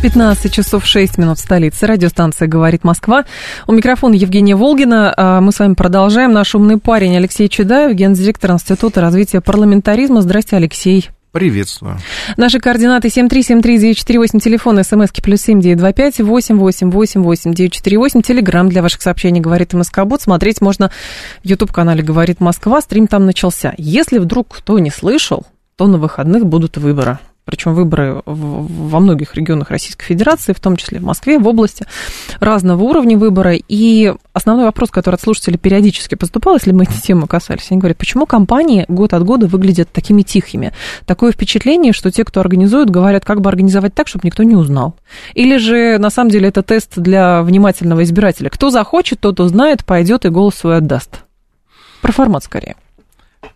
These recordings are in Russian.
15 часов 6 минут в столице. Радиостанция «Говорит Москва». У микрофона Евгения Волгина. А мы с вами продолжаем. Наш умный парень Алексей Чудаев, гендиректор Института развития парламентаризма. Здрасте, Алексей. Приветствую. Наши координаты 7373948, телефон, смски плюс семь девять два пять восемь восемь восемь восемь девять четыре восемь. Телеграмм для ваших сообщений «Говорит Москобот». Смотреть можно в YouTube-канале «Говорит Москва». Стрим там начался. Если вдруг кто не слышал, то на выходных будут выборы причем выборы во многих регионах Российской Федерации, в том числе в Москве, в области, разного уровня выбора. И основной вопрос, который от слушателей периодически поступал, если мы эти темы касались, они говорят, почему компании год от года выглядят такими тихими? Такое впечатление, что те, кто организует, говорят, как бы организовать так, чтобы никто не узнал. Или же, на самом деле, это тест для внимательного избирателя. Кто захочет, тот узнает, пойдет и голос свой отдаст. Про формат скорее.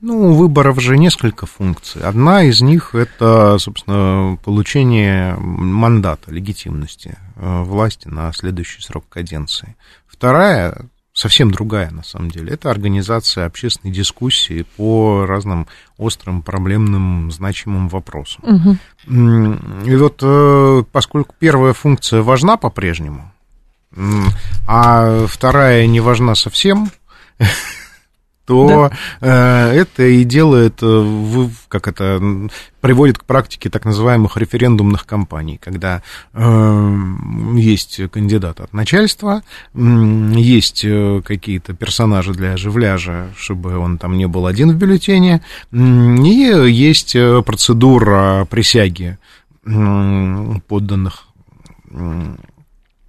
Ну, у выборов же несколько функций. Одна из них – это, собственно, получение мандата, легитимности э, власти на следующий срок каденции. Вторая, совсем другая, на самом деле, это организация общественной дискуссии по разным острым, проблемным, значимым вопросам. Угу. И вот э, поскольку первая функция важна по-прежнему, а вторая не важна совсем, то да. э, это и делает, э, как это, приводит к практике так называемых референдумных кампаний, когда э, есть кандидат от начальства, есть э, какие-то персонажи для оживляжа, чтобы он там не был один в бюллетене, и есть э, процедура присяги подданных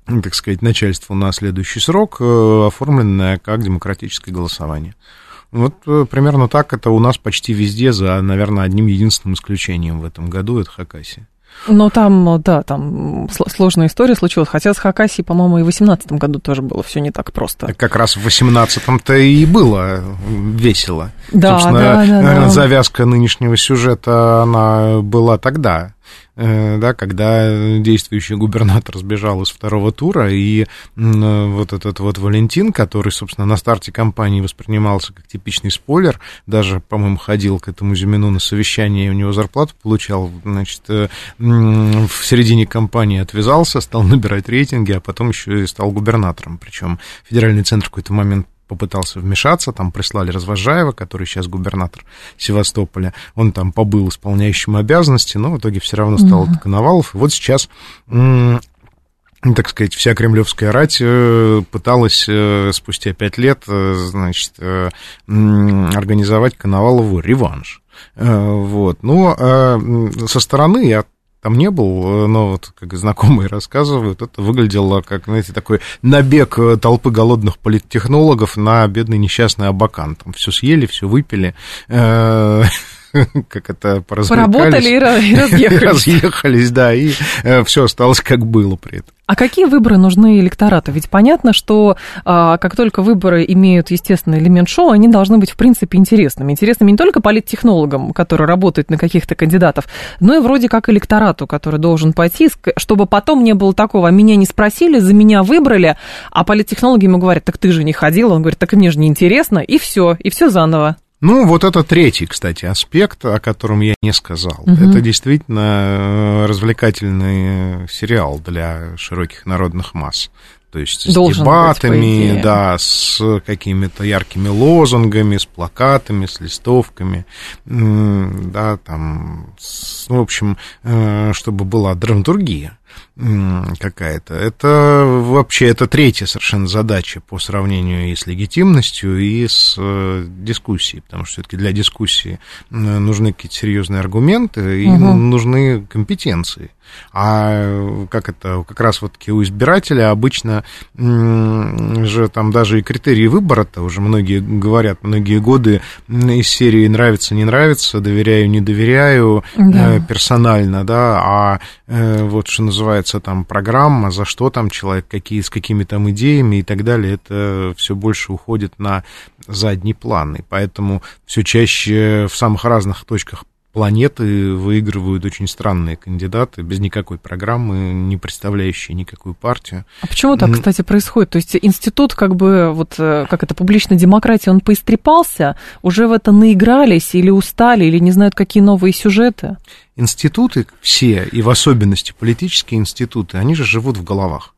так сказать, начальству на следующий срок, оформленная как демократическое голосование. Вот э, примерно так это у нас почти везде, за, наверное, одним единственным исключением в этом году, это Хакасия. Но там, да, там сложная история случилась. Хотя с Хакасией, по-моему, и в 2018 году тоже было все не так просто. Как раз в 2018-то и было весело. Да, Собственно, да, да, да. завязка нынешнего сюжета, она была тогда. Э, да, когда действующий губернатор сбежал из второго тура, и вот этот вот Валентин, который, собственно, на старте кампании воспринимался как типичный спойлер, даже, по-моему, ходил к этому Зимину на совещание, у него зарплату получал, значит, э, в середине кампании отвязался, стал набирать рейтинги, а потом еще и стал губернатором, причем федеральный центр в какой-то момент попытался вмешаться, там прислали Развожаева, который сейчас губернатор Севастополя, он там побыл исполняющим обязанности, но в итоге все равно стал uh-huh. Коновалов, и вот сейчас так сказать, вся кремлевская рать э, пыталась э, спустя пять лет, э, значит, организовать Коновалову реванш. Вот. Но ну, а, со стороны я там не был, но вот как знакомые рассказывают, это выглядело как, знаете, такой набег толпы голодных политтехнологов на бедный несчастный Абакан. Там все съели, все выпили, э, как это Поработали и разъехались. разъехались, да, и э, все осталось как было при этом. А какие выборы нужны электорату? Ведь понятно, что а, как только выборы имеют, естественно, элемент шоу, они должны быть, в принципе, интересными. Интересными не только политтехнологам, которые работают на каких-то кандидатов, но и вроде как электорату, который должен пойти, чтобы потом не было такого, а меня не спросили, за меня выбрали, а политтехнологи ему говорят, так ты же не ходил, он говорит, так мне же интересно, и все, и все заново. Ну, вот это третий, кстати, аспект, о котором я не сказал. Угу. Это действительно э, развлекательный сериал для широких народных масс. То есть с Должен дебатами, быть, да, с какими-то яркими лозунгами, с плакатами, с листовками, да, там, с, ну, в общем, э, чтобы была драматургия какая-то. Это вообще это третья совершенно задача по сравнению и с легитимностью, и с э, дискуссией, потому что все-таки для дискуссии э, нужны какие-то серьезные аргументы и угу. нужны компетенции. А как это, как раз вот у избирателя обычно же там даже и критерии выбора-то уже многие говорят, многие годы из серии нравится, не нравится, доверяю, не доверяю да. Э, персонально, да, а вот что называется называется там программа, за что там человек, какие, с какими там идеями и так далее, это все больше уходит на задний план. И поэтому все чаще в самых разных точках планеты выигрывают очень странные кандидаты, без никакой программы, не представляющие никакую партию. А почему так, кстати, происходит? То есть институт, как бы, вот, э, как это, публичная демократия, он поистрепался, уже в это наигрались или устали, или не знают, какие новые сюжеты? Институты все, и в особенности политические институты, они же живут в головах.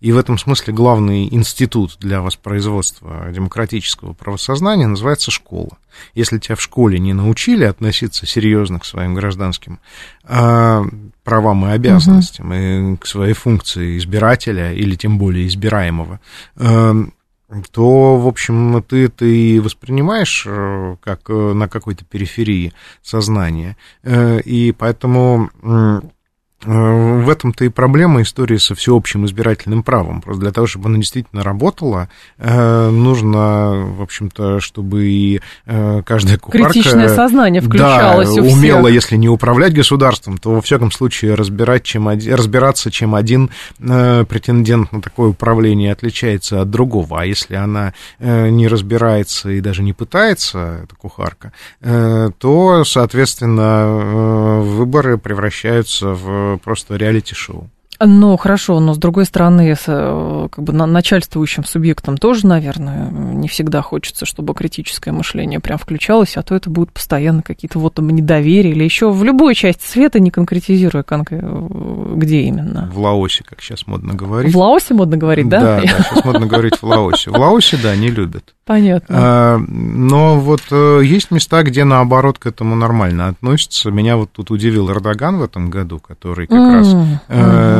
И в этом смысле главный институт для воспроизводства демократического правосознания называется школа. Если тебя в школе не научили относиться серьезно к своим гражданским э, правам и обязанностям, угу. и к своей функции избирателя или тем более избираемого, э, то, в общем, ты это и воспринимаешь э, как э, на какой-то периферии сознания. Э, и поэтому в этом-то и проблема истории со всеобщим избирательным правом. Просто для того, чтобы оно действительно работало, э, нужно, в общем-то, чтобы и э, каждая кухарка... Критичное сознание включалось да, у всех. умела, если не управлять государством, то, во всяком случае, разбирать, чем разбираться, чем один претендент на такое управление отличается от другого. А если она не разбирается и даже не пытается, эта кухарка, то, соответственно, выборы превращаются в просто реалити-шоу. Ну, хорошо, но с другой стороны, с, э, как бы начальствующим субъектом тоже, наверное, не всегда хочется, чтобы критическое мышление прям включалось, а то это будут постоянно какие-то вот там недоверия или еще в любой части света, не конкретизируя, э, где именно. В Лаосе, как сейчас модно говорить. В Лаосе модно говорить, да? Да, да, сейчас модно говорить в Лаосе. В Лаосе, да, не любят. Понятно. А, но вот э, есть места, где наоборот к этому нормально относятся. Меня вот тут удивил Эрдоган в этом году, который как раз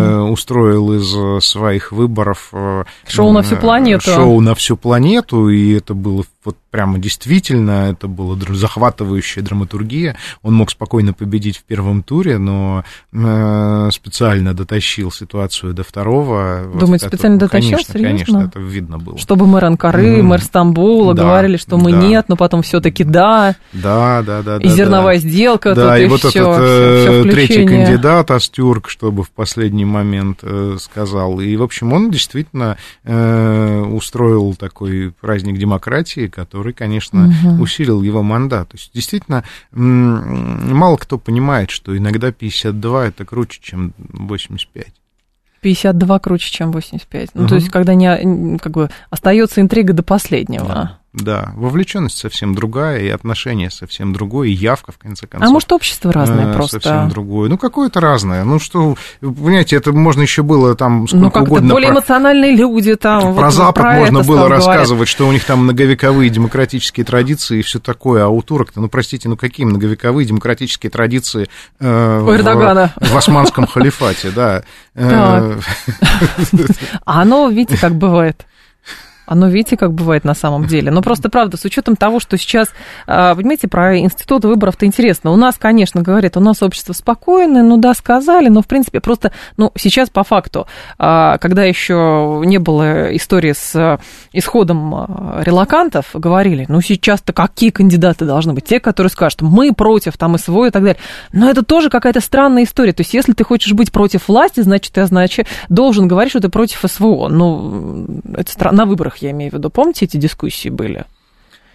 э, устроил из своих выборов э, шоу на всю планету. Шоу на всю планету, и это было вот прямо действительно, это была захватывающая драматургия. Он мог спокойно победить в первом туре, но э, специально дотащил ситуацию до второго. Думаете, вот специально дотащил? Конечно, Серьезно? конечно, это видно было. Чтобы мэр Анкары, mm. мэр Стамбула да, говорили, что мы да. нет, но потом все-таки да. Да, да, да. И да, зерновая да. сделка. Да, и, и вот все, этот все, все третий кандидат, Астюрк, чтобы в последний момент э, сказал. И, в общем, он действительно э, устроил такой праздник демократии, который, конечно, угу. усилил его мандат. То есть, действительно, мало кто понимает, что иногда 52 это круче, чем 85. 52 круче, чем 85. Ну, угу. то есть, когда не, как бы, остается интрига до последнего. Да. Да, вовлеченность совсем другая, и отношение совсем другое, и явка, в конце концов. А может, общество разное э, просто? Совсем другое. Ну, какое-то разное. Ну, что, понимаете, это можно еще было там сколько ну, как угодно... более про... эмоциональные люди там. Про вот, Запад про можно было рассказывать, говорят. что у них там многовековые демократические традиции и все такое, а у турок-то, ну, простите, ну, какие многовековые демократические традиции э, у Эрдогана. В, в османском халифате, да. А оно, видите, как бывает. Оно, видите, как бывает на самом деле. Но просто, правда, с учетом того, что сейчас, а, понимаете, про институт выборов-то интересно. У нас, конечно, говорят, у нас общество спокойное, ну да, сказали, но, в принципе, просто, ну, сейчас по факту, а, когда еще не было истории с исходом а, релакантов, говорили, ну, сейчас-то какие кандидаты должны быть? Те, которые скажут, мы против там СВО и так далее. Но это тоже какая-то странная история. То есть, если ты хочешь быть против власти, значит, ты, значит, должен говорить, что ты против СВО. Ну, это странно. На выборах я имею в виду. Помните, эти дискуссии были?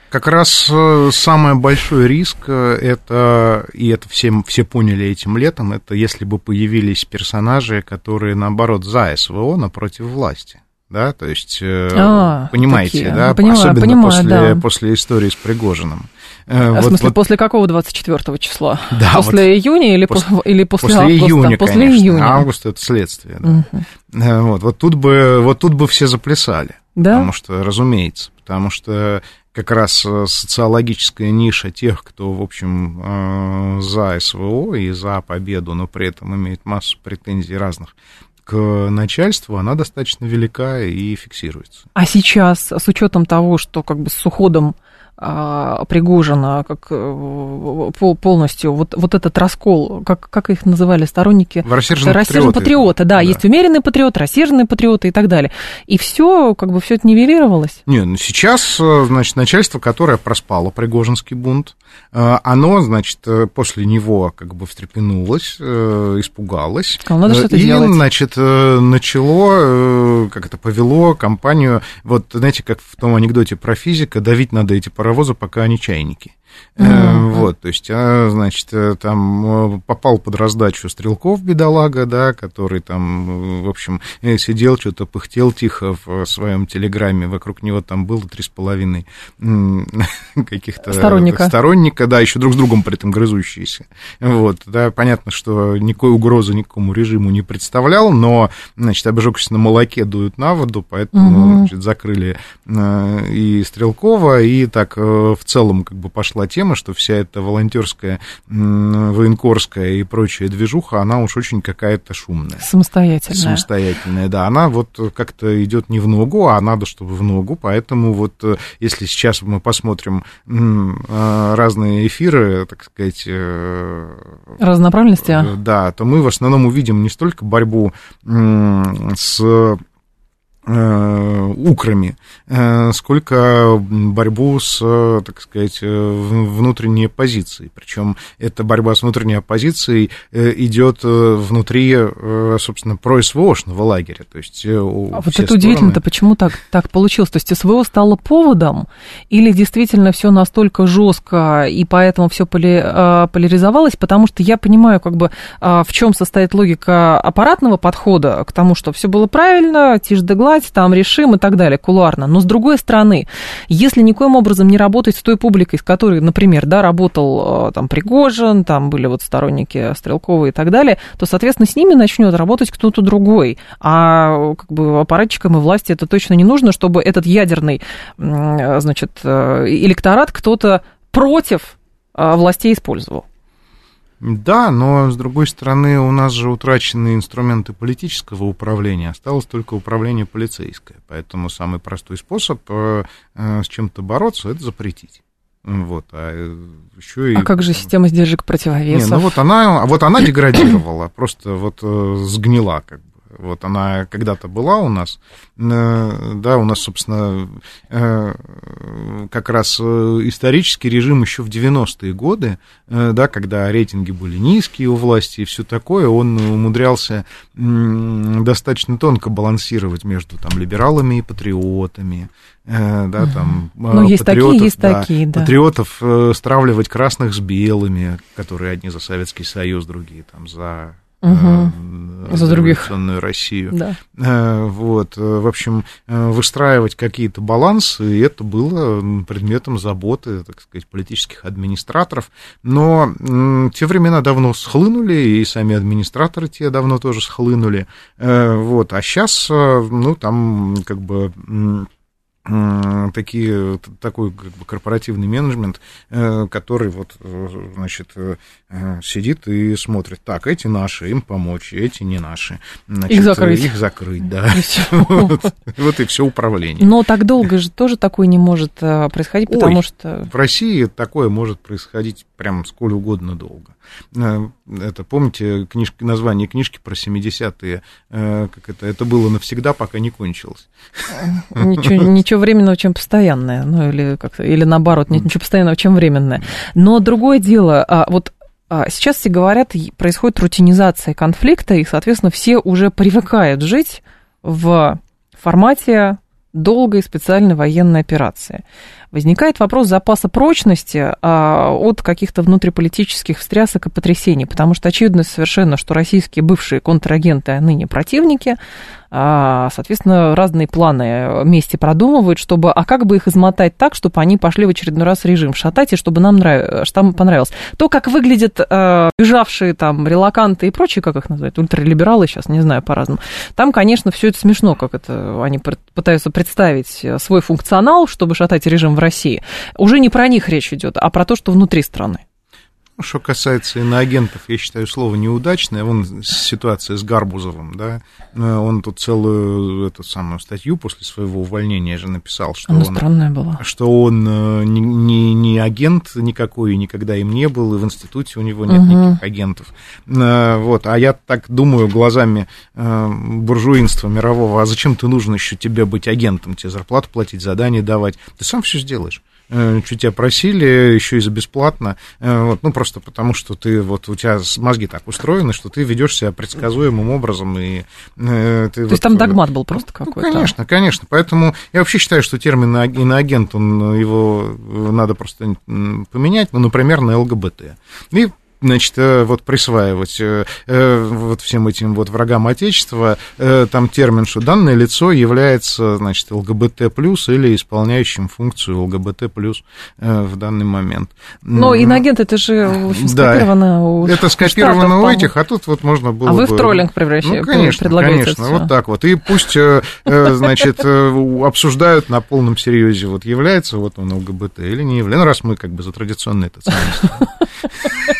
Как раз э, самый большой риск э, это, и это все, все поняли этим летом, это если бы появились персонажи, которые, наоборот, за СВО, напротив власти. Да, то есть, э, а, понимаете, такие. да, понимаю, особенно понимаю, после, да. после истории с Пригожиным. А вот, в смысле, вот... после какого 24 числа? Да, после вот июня или после, или после, после августа? Июня, после конечно. июня. Август это следствие. Да. Угу. Вот, вот, тут бы, вот тут бы все заплясали. Да? Потому что, разумеется, потому что как раз э, социологическая ниша тех, кто, в общем, э, за СВО и за победу, но при этом имеет массу претензий разных к начальству, она достаточно велика и фиксируется. А сейчас, с учетом того, что как бы с уходом Пригожина, как э, полностью вот, вот этот раскол, как, как их называли сторонники? Рассерженные, рассерженные патриоты. патриоты да, да, есть умеренный патриот, рассерженные патриоты и так далее. И все, как бы все это нивелировалось? Не, ну сейчас, э, значит, начальство, которое проспало Пригожинский бунт, оно, значит, после него как бы встрепенулось, испугалось. Надо что-то и, делать. значит, начало, как это повело компанию, вот знаете, как в том анекдоте про физика, давить надо эти паровозы, пока они чайники. Mm-hmm. Вот, то есть, а, значит, э, там э, попал под раздачу Стрелков, бедолага, да, который там, в общем, сидел, что-то пыхтел тихо в своем телеграме, вокруг него там было три с половиной каких-то... Сторонника. Сторонника, да, еще друг с другом при этом грызущиеся. Вот, да, понятно, что никакой угрозы никакому режиму не представлял, но, значит, обжегшись на молоке, дуют на воду, поэтому, mm-hmm. значит, закрыли и Стрелкова, и так в целом как бы пошла пошла тема, что вся эта волонтерская, военкорская и прочая движуха, она уж очень какая-то шумная. Самостоятельная. Самостоятельная, да. Она вот как-то идет не в ногу, а надо, чтобы в ногу. Поэтому вот э, если сейчас мы посмотрим э, разные эфиры, так сказать... Э, Разнонаправленности, а? Да, то мы в основном увидим не столько борьбу с украми, э, сколько борьбу с, так сказать, э, внутренней оппозицией. Причем эта борьба с внутренней оппозицией идет внутри, собственно, про-СВОшного лагеря. То есть, а вот это стороны... удивительно-то, почему так, так получилось? То есть СВО стало поводом или действительно все настолько жестко и поэтому все поли, поляризовалось? Потому что я понимаю, как бы, в чем состоит логика аппаратного подхода к тому, что все было правильно, тишь да гладь, гладь, там решим и так далее, кулуарно. Но с другой стороны, если никоим образом не работать с той публикой, с которой, например, да, работал э, там Пригожин, там были вот сторонники Стрелкова и так далее, то, соответственно, с ними начнет работать кто-то другой. А как бы аппаратчикам и власти это точно не нужно, чтобы этот ядерный, значит, э, электорат кто-то против э, властей использовал. Да, но с другой стороны, у нас же утрачены инструменты политического управления, осталось только управление полицейское. Поэтому самый простой способ э, э, с чем-то бороться это запретить. Вот, а э, еще и... А как же система сдержек противовесов? Не, ну вот она, вот она деградировала, просто вот сгнила как бы. Вот она когда-то была у нас, э, да, у нас, собственно, э, как раз э, исторический режим еще в 90-е годы, да, когда рейтинги были низкие у власти и все такое, он умудрялся достаточно тонко балансировать между там либералами и патриотами, да, там ну, есть такие, есть да, такие, да. патриотов стравливать красных с белыми, которые одни за Советский Союз, другие там за угу. за других Россию. Да. Э, вот, э, в общем, выстраивать какие-то балансы, и это было предметом заботы, так сказать, политических администраторов. Но те времена давно схлынули, и сами администраторы те давно тоже схлынули. Вот, а сейчас, ну, там, как бы такие, такой как бы корпоративный менеджмент, э, который вот, э, значит, э, сидит и смотрит, так, эти наши, им помочь, эти не наши. Значит, их закрыть. Их закрыть, да. Вот и все управление. Но так долго же тоже такое не может происходить, потому что... В России такое может происходить прям сколь угодно долго. Это, помните, книжки, название книжки про 70-е, э, как это, это было навсегда, пока не кончилось. Ничего, ничего временного, чем постоянное, ну или как-то, или наоборот, нет ничего постоянного, чем временное. Но другое дело, а, вот а, Сейчас все говорят, происходит рутинизация конфликта, и, соответственно, все уже привыкают жить в формате долгой специальной военной операции. Возникает вопрос запаса прочности а, от каких-то внутриполитических встрясок и потрясений, потому что очевидно совершенно, что российские бывшие контрагенты, а ныне противники, соответственно, разные планы вместе продумывают, чтобы, а как бы их измотать так, чтобы они пошли в очередной раз режим шатать, и чтобы нам нрав... чтобы понравилось. То, как выглядят э, бежавшие там релаканты и прочие, как их называют, ультралибералы сейчас, не знаю, по-разному, там, конечно, все это смешно, как это они пытаются представить свой функционал, чтобы шатать режим в России. Уже не про них речь идет, а про то, что внутри страны. Что касается иноагентов, я считаю слово неудачное. Вон ситуация с Гарбузовым, да, э, он тут целую эту самую статью после своего увольнения же написал, что Она он, была. что он э, не, не, не агент никакой, никогда им не был, и в институте у него нет угу. никаких агентов. Э, вот, а я так думаю глазами буржуинства мирового, а зачем ты нужно еще тебе быть агентом, тебе зарплату платить, задания давать? Ты сам все сделаешь. Что тебя просили, еще и за бесплатно, вот, ну, просто потому что ты, вот, у тебя мозги так устроены, что ты ведешь себя предсказуемым образом, и ты То вот, есть там догмат был просто ну, какой-то? Ну, конечно, конечно, поэтому я вообще считаю, что термин иноагент, он, его надо просто поменять, ну, например, на ЛГБТ. И значит, э, вот присваивать э, э, вот всем этим вот врагам Отечества там термин, что данное лицо является, значит, ЛГБТ плюс или исполняющим функцию ЛГБТ плюс в данный момент. Но инагент это же скопировано да, у Это скопировано штатов, у этих, а тут вот можно было А вы бы... в троллинг превращаете, ну, конечно, конечно, вот так вот. И пусть, значит, обсуждают на полном серьезе, вот является вот он ЛГБТ или не является. Ну, раз мы как бы за традиционные это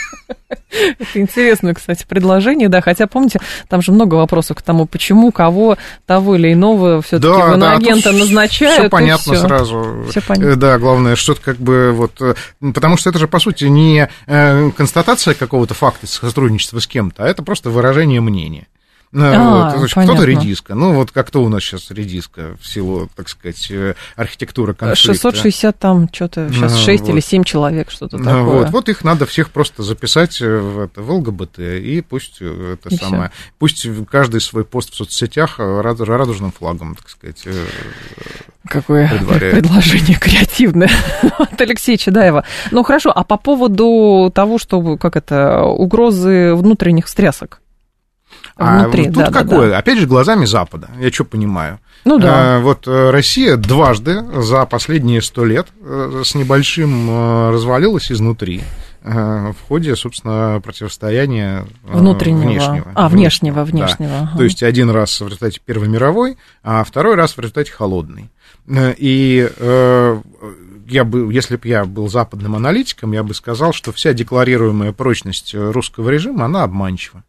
Это интересное, кстати, предложение, да, хотя, помните, там же много вопросов к тому, почему, кого, того или иного все-таки да, да, назначают. Все понятно всё. сразу. Все понятно. Да, главное, что-то как бы вот, э, потому что это же, по сути, не э, констатация какого-то факта сотрудничества с кем-то, а это просто выражение мнения. Ну, а, вот, кто-то редиска. Ну, вот как то у нас сейчас редиска в силу, так сказать, э, архитектуры конфликта. 660 там что-то, сейчас 6 вот. или 7 человек, что-то ну, такое. Вот, вот их надо всех просто записать в, это, в ЛГБТ, и пусть э, это и самое, всё. пусть каждый свой пост в соцсетях радужным флагом, так сказать, э, Какое предложение креативное от Алексея Чедаева. Ну, хорошо, а по поводу того, что, как это, угрозы внутренних стрясок? Внутри, а, тут да, какое? Да, да. Опять же, глазами Запада, я что понимаю. Ну да. А, вот э, Россия дважды за последние сто лет э, с небольшим развалилась изнутри в ходе, собственно, противостояния внутреннего. Внешнего. А, внешнего, внешнего. Да. Ага. То есть один раз в результате Первой мировой, а второй раз в результате холодной. И я бы, если бы я был западным аналитиком, я бы сказал, что вся декларируемая прочность русского режима, она обманчива.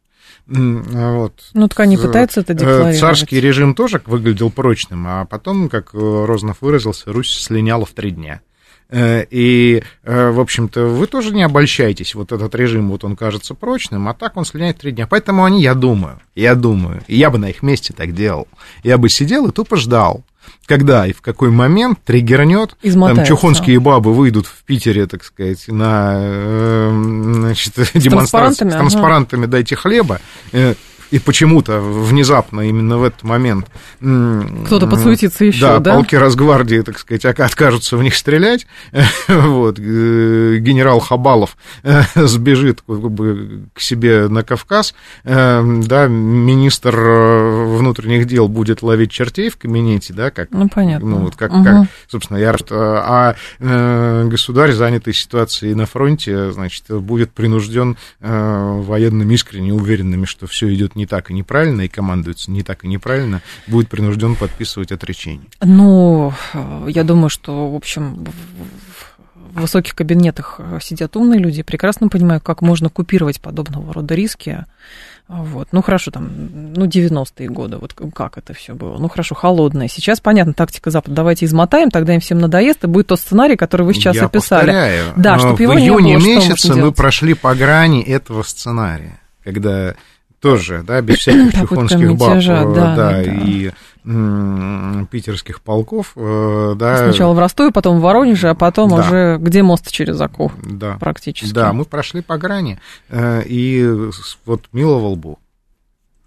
Вот. Ну, так они пытаются это э, декларировать. Царский режим тоже выглядел прочным, а потом, как э, Рознов выразился, Русь слиняла в три дня. Э, и, в общем-то, вы тоже не обольщайтесь. Вот этот режим, вот он кажется прочным, а так он слиняет три дня. Поэтому они, я думаю, я думаю, и я бы на их месте так делал. Я бы сидел и тупо ждал, когда и в какой момент триггернет, там чухонские бабы выйдут в Питере, так сказать, на э, значит, демонстрации с транспарантами ага. «дайте хлеба», э, и почему-то внезапно именно в этот момент... Кто-то подсуетится еще, да? Да, полки Росгвардии, так сказать, откажутся в них стрелять. вот, э, генерал Хабалов э, сбежит как бы, к себе на Кавказ, э, да, министр внутренних дел будет ловить чертей в кабинете, да, как... Ну, понятно. Ну, вот как, угу. как собственно, я... А государь, занятый ситуацией на фронте, значит, будет принужден военным искренне уверенными, что все идет не не так и неправильно, и командуется не так и неправильно, будет принужден подписывать отречение. Ну, я думаю, что, в общем, в высоких кабинетах сидят умные люди, прекрасно понимают, как можно купировать подобного рода риски. Вот. Ну, хорошо, там, ну, 90-е годы, вот как это все было. Ну, хорошо, холодное. Сейчас, понятно, тактика Запада. Давайте измотаем, тогда им всем надоест, и будет тот сценарий, который вы сейчас Я описали. Повторяю, да, чтобы его в июне не было, месяце мы прошли по грани этого сценария, когда тоже, да, без всяких чухонских баб, да, да, да, и м- питерских полков, э, да. Сначала в Ростове, потом в Воронеже, а потом да. уже где мост через Оку, да. практически. Да, мы прошли по грани, э, и вот миловал Бог.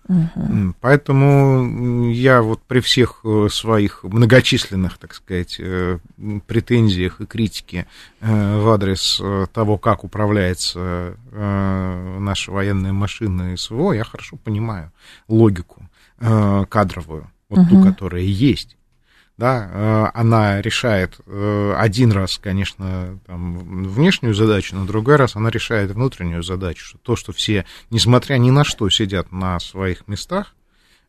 Угу. Поэтому я вот при всех э, своих многочисленных, так сказать, э, претензиях и критике э, в адрес того, как управляется наша военная машина СВО, я хорошо понимаю логику кадровую, вот угу. ту, которая есть да, э, она решает э, один раз, конечно, там, внешнюю задачу, но другой раз она решает внутреннюю задачу, что то, что все, несмотря ни на что, сидят на своих местах,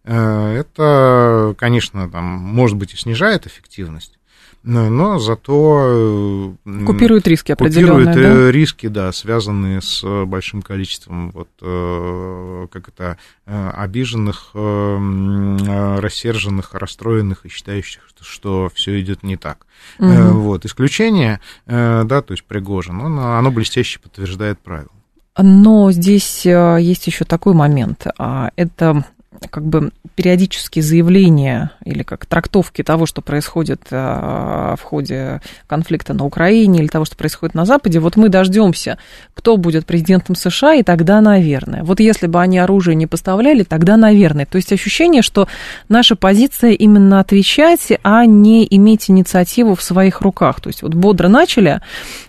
э, это, конечно, там, может быть, и снижает эффективность, но зато... Э, купирует риски определенные, Купирует да? риски, да, связанные с большим количеством вот, э, как это, э, обиженных, рассерженных, расстроенных и считающих, что, все идет не так. Угу. Вот. Исключение, да, то есть Пригожин, оно, оно блестяще подтверждает правило. Но здесь есть еще такой момент. А, это как бы периодические заявления или как трактовки того, что происходит в ходе конфликта на Украине или того, что происходит на Западе, вот мы дождемся, кто будет президентом США, и тогда, наверное. Вот если бы они оружие не поставляли, тогда, наверное. То есть ощущение, что наша позиция именно отвечать, а не иметь инициативу в своих руках. То есть вот бодро начали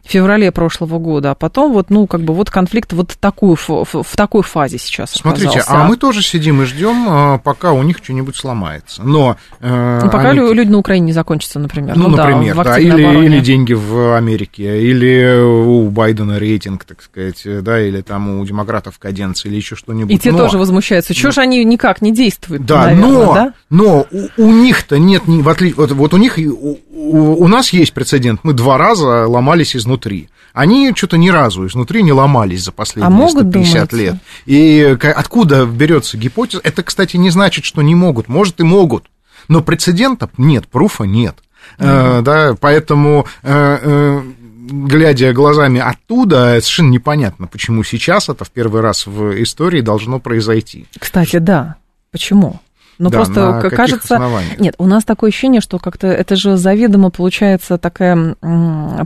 в феврале прошлого года, а потом вот, ну, как бы вот конфликт вот такую, в, в такой фазе сейчас Смотрите, оказался. а мы тоже сидим и ждем, а, пока у них что-нибудь сломается. Но... Э, ну, пока они... люди на Украине не закончатся, например. Ну, ну например, да, да. Или, или деньги в Америке, или у Байдена рейтинг, так сказать, да, или там у демократов каденция, или еще что-нибудь. И те но... тоже возмущаются. Чего же они никак не действуют? Да, наверное, но, да? но у, у них-то нет, в отличие, вот, вот у них, у, у, у нас есть прецедент, мы два раза ломались изнутри. Они что-то ни разу изнутри не ломались за последние а могут, 150 думаете? лет. И откуда берется гипотеза? Это, кстати, не значит, что не могут. Может, и могут. Но прецедентов нет, пруфа нет. Mm-hmm. Э, да, поэтому э, э, глядя глазами оттуда, совершенно непонятно, почему сейчас это в первый раз в истории должно произойти. Кстати, да. Почему? Но да, просто кажется... Основаниях? Нет, у нас такое ощущение, что как-то это же заведомо получается такая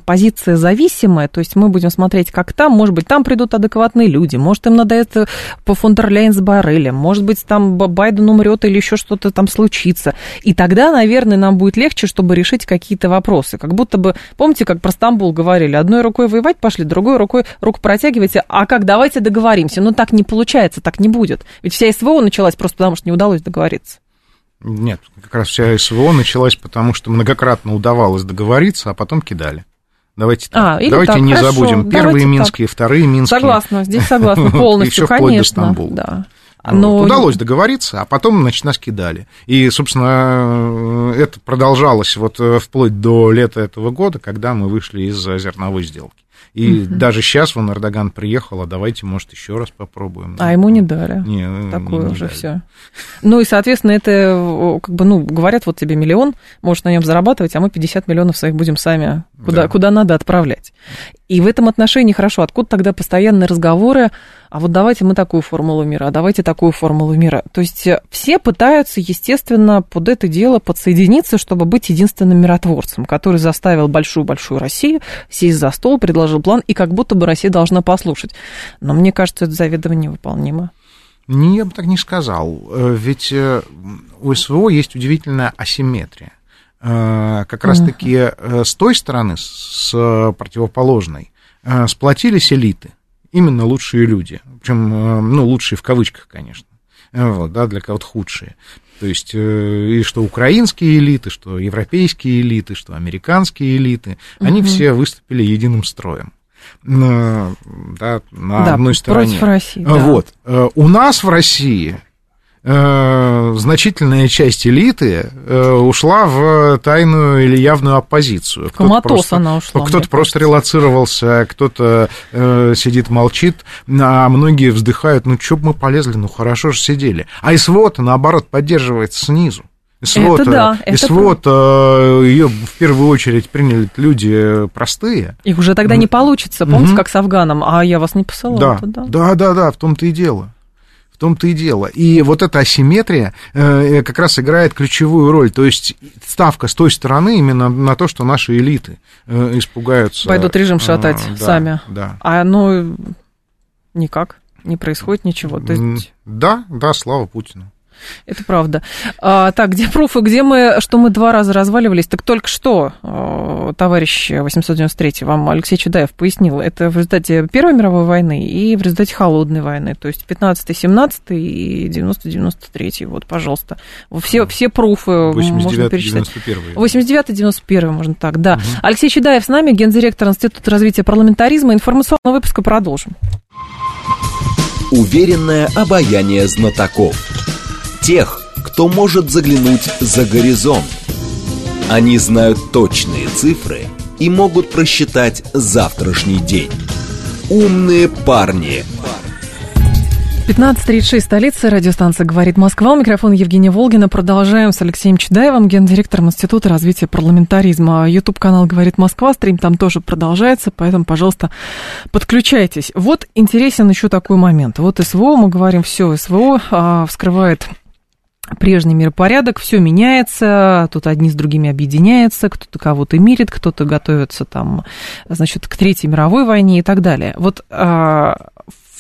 позиция зависимая, то есть мы будем смотреть, как там, может быть, там придут адекватные люди, может, им надо это по фондерляйн с Барелем, может быть, там Байден умрет или еще что-то там случится. И тогда, наверное, нам будет легче, чтобы решить какие-то вопросы. Как будто бы, помните, как про Стамбул говорили, одной рукой воевать пошли, другой рукой руку протягивайте, а как, давайте договоримся. Ну, так не получается, так не будет. Ведь вся СВО началась просто потому, что не удалось договориться. Нет, как раз вся СВО началась потому, что многократно удавалось договориться, а потом кидали. Давайте так. А, Давайте так, не хорошо, забудем. Первые Минские, так. вторые Минские. Согласна, здесь согласна полностью, конечно. Да. Но... Вот, удалось договориться, а потом, значит, нас кидали. И, собственно, это продолжалось вот э, вплоть до лета этого года, когда мы вышли из зерновой сделки. И угу. даже сейчас вон Эрдоган приехал, а давайте, может, еще раз попробуем. А ему не дали. Не, ну, Такое не уже все. Ну и, соответственно, это как бы, ну, говорят, вот тебе миллион, можешь на нем зарабатывать, а мы 50 миллионов своих будем сами куда, да. куда надо отправлять. И в этом отношении хорошо, откуда тогда постоянные разговоры, а вот давайте мы такую формулу мира, а давайте такую формулу мира. То есть э, все пытаются, естественно, под это дело подсоединиться, чтобы быть единственным миротворцем, который заставил большую-большую Россию сесть за стол, предложил план, и как будто бы Россия должна послушать. Но мне кажется, это заведомо невыполнимо. Не, я бы так не сказал. Э, ведь э, у СВО есть удивительная асимметрия. Как раз-таки с той стороны, с противоположной, сплотились элиты – именно лучшие люди. Причем, э, ну, лучшие в кавычках, конечно. Э, вот, да, для кого-то худшие. То есть, э, и что украинские элиты, что европейские элиты, что американские элиты, угу. они все выступили единым строем. На, да, на да, одной стороне. Против России. Да. Вот. У нас в России значительная часть элиты э, ушла в тайную или явную оппозицию. В коматоз она ушла. Кто-то просто релацировался, кто-то э, сидит, молчит, а многие вздыхают, ну, что бы мы полезли, ну, хорошо же сидели. А СВО-то, наоборот, поддерживает снизу. СВО, это да, это СВО ее в первую очередь приняли люди простые. Их уже тогда не получится, помните, угу. как с Афганом, а я вас не посылал. Да, да, да, да, да, в том-то и дело том-то и дело. И вот эта асимметрия э, как раз играет ключевую роль. То есть ставка с той стороны именно на то, что наши элиты э, испугаются. Пойдут режим шатать э, сами. Да. А ну никак не происходит ничего. То есть... Да, да, слава Путину. Это правда. А, так, где пруфы, где мы, что мы два раза разваливались? Так только что, а, товарищ 893, вам Алексей Чудаев пояснил, это в результате Первой мировой войны и в результате Холодной войны, то есть 15-17 и 90-93, вот, пожалуйста. Все, все пруфы 89, можно перечислять. 89-91, можно так, да. Угу. Алексей Чудаев с нами, гендиректор Института развития парламентаризма. Информационного выпуска продолжим. Уверенное обаяние знатоков тех, кто может заглянуть за горизонт. Они знают точные цифры и могут просчитать завтрашний день. Умные парни. 15.36, столица, радиостанция «Говорит Москва». У микрофона Евгения Волгина. Продолжаем с Алексеем Чедаевым, гендиректором Института развития парламентаризма. Ютуб-канал «Говорит Москва», стрим там тоже продолжается, поэтому, пожалуйста, подключайтесь. Вот интересен еще такой момент. Вот СВО, мы говорим, все, СВО а, вскрывает прежний миропорядок, все меняется, тут одни с другими объединяются, кто-то кого-то мирит, кто-то готовится там, значит, к Третьей мировой войне и так далее. Вот а,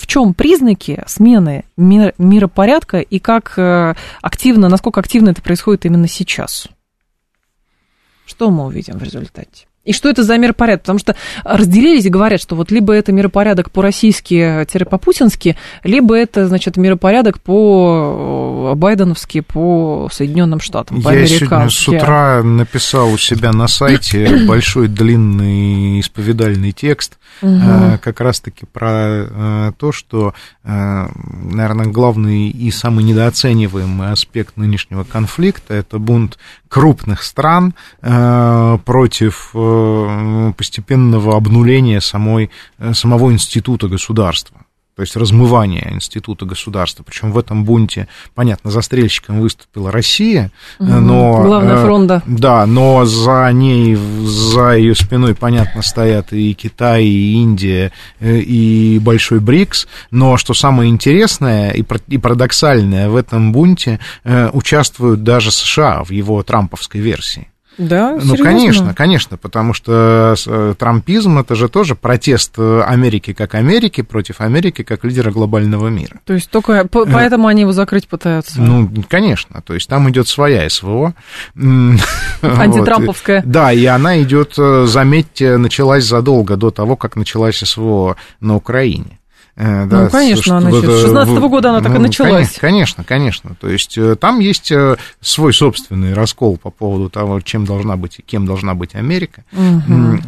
в чем признаки смены мир, миропорядка и как э, активно, насколько активно это происходит именно сейчас? Что мы увидим в результате? И что это за миропорядок? Потому что разделились и говорят, что вот либо это миропорядок по-российски-по-путински, либо это, значит, миропорядок по-байденовски, по Соединенным Штатам, по Я сегодня с утра написал у себя на сайте большой длинный исповедальный текст, угу. как раз-таки про то, что, наверное, главный и самый недооцениваемый аспект нынешнего конфликта – это бунт крупных стран против постепенного обнуления самой, э, самого института государства то есть размывание института государства. Причем в этом бунте, понятно, застрельщиком выступила Россия, угу, но... Главная э, фронта. Да, но за ней, за ее спиной, понятно, стоят и Китай, и Индия, э, и Большой БРИКС. Но что самое интересное и, и парадоксальное в этом бунте, участвуют даже США в его трамповской версии. Да, Ну, серьезно? конечно, конечно, потому что э, трампизм это же тоже протест э, Америки как Америки против Америки как лидера глобального мира. То есть только Э, поэтому они его закрыть пытаются? Ну, конечно, то есть там идет своя СВО. Антитрамповская. Вот. Да, и она идет, заметьте, началась задолго до того, как началась СВО на Украине. Э, да, ну, конечно, она с 16 -го года она так ну, и началась. Конечно, конечно. То есть э, там есть э, свой собственный раскол по поводу того, чем должна быть и кем должна быть Америка. Угу.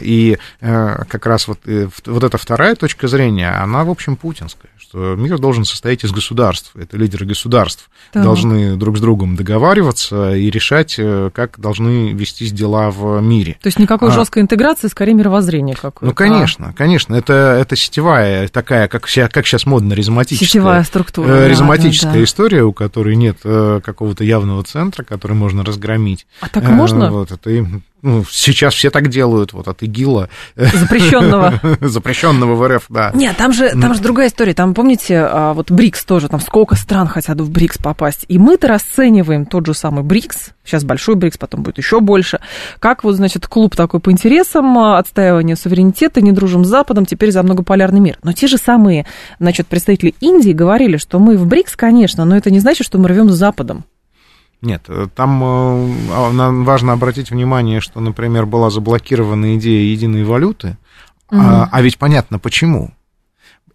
И как раз вот, вот эта вторая точка зрения, она, в общем, путинская что мир должен состоять из государств. Это лидеры государств так. должны друг с другом договариваться и решать, как должны вестись дела в мире. То есть никакой а, жесткой интеграции, скорее мировоззрение какое-то. Ну, конечно, конечно. Это, это сетевая такая, как, как сейчас модно, резоматическая. Сетевая структура. Э, резоматическая да, да. история, у которой нет э, какого-то явного центра, который можно разгромить. А так можно? Вот, это ну, сейчас все так делают, вот от ИГИЛа. Запрещенного. Запрещенного в РФ, да. Нет, там же, там же другая история. Там, помните, а, вот БРИКС тоже, там сколько стран хотят в БРИКС попасть. И мы-то расцениваем тот же самый БРИКС, сейчас большой БРИКС, потом будет еще больше, как вот, значит, клуб такой по интересам, а, отстаивания суверенитета, не дружим с Западом, теперь за многополярный мир. Но те же самые, значит, представители Индии говорили, что мы в БРИКС, конечно, но это не значит, что мы рвем с Западом. Нет, э, там э, нам важно обратить внимание, что, например, была заблокирована идея единой валюты, угу. а, а ведь понятно почему.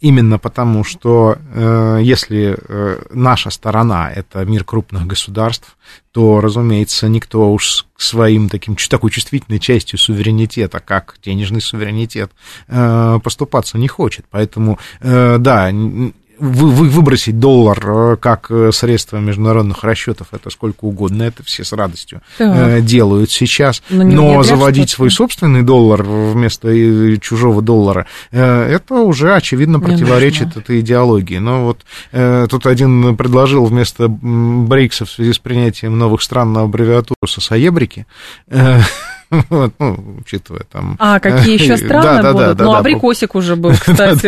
Именно потому, что э, если э, наша сторона это мир крупных государств, то, разумеется, никто уж своим таким такой чувствительной частью суверенитета, как денежный суверенитет, э, поступаться не хочет. Поэтому, э, да, вы, вы, выбросить доллар э, как э, средство международных расчетов, это сколько угодно, это все с радостью. Э, делают сейчас. Но, Но заводить свой собственный доллар вместо чужого доллара, это уже очевидно противоречит этой идеологии. Но вот тут один предложил вместо БРИКСа в связи с принятием новых стран на аббревиатуру СОСАЕБРИКи. Вот, ну, учитывая там... А, какие еще страны да, будут? Да, да, ну, да, абрикосик уже был, кстати.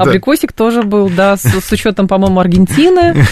Абрикосик тоже был, да, с учетом, по-моему, Аргентины.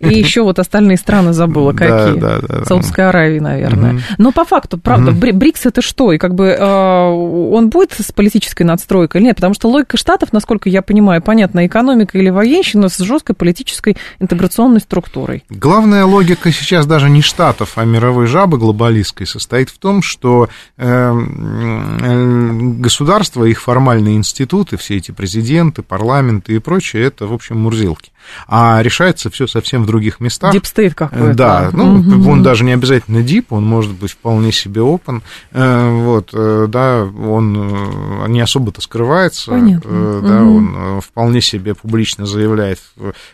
И еще вот остальные страны забыла, какие. Да, да, да. Саудовской Аравии, наверное. Но по факту, правда, БРИКС это что? И как бы а, он будет с политической надстройкой или нет? Потому что логика Штатов, насколько я понимаю, понятно, экономика или военщина с жесткой политической интеграционной структурой. Главная логика сейчас даже не Штатов, а мировой жабы глобалистской состоит в том, что эм, э, государство, их формальные институты, все эти президенты, парламенты и прочее, это, в общем, мурзилки. А решается все совсем в других местах. Deep state какой-то. Да, ну, угу. он даже не обязательно deep, он может быть вполне себе open. Э, вот, э, да, он не особо-то скрывается. Понятно. Да, угу. он вполне себе публично заявляет,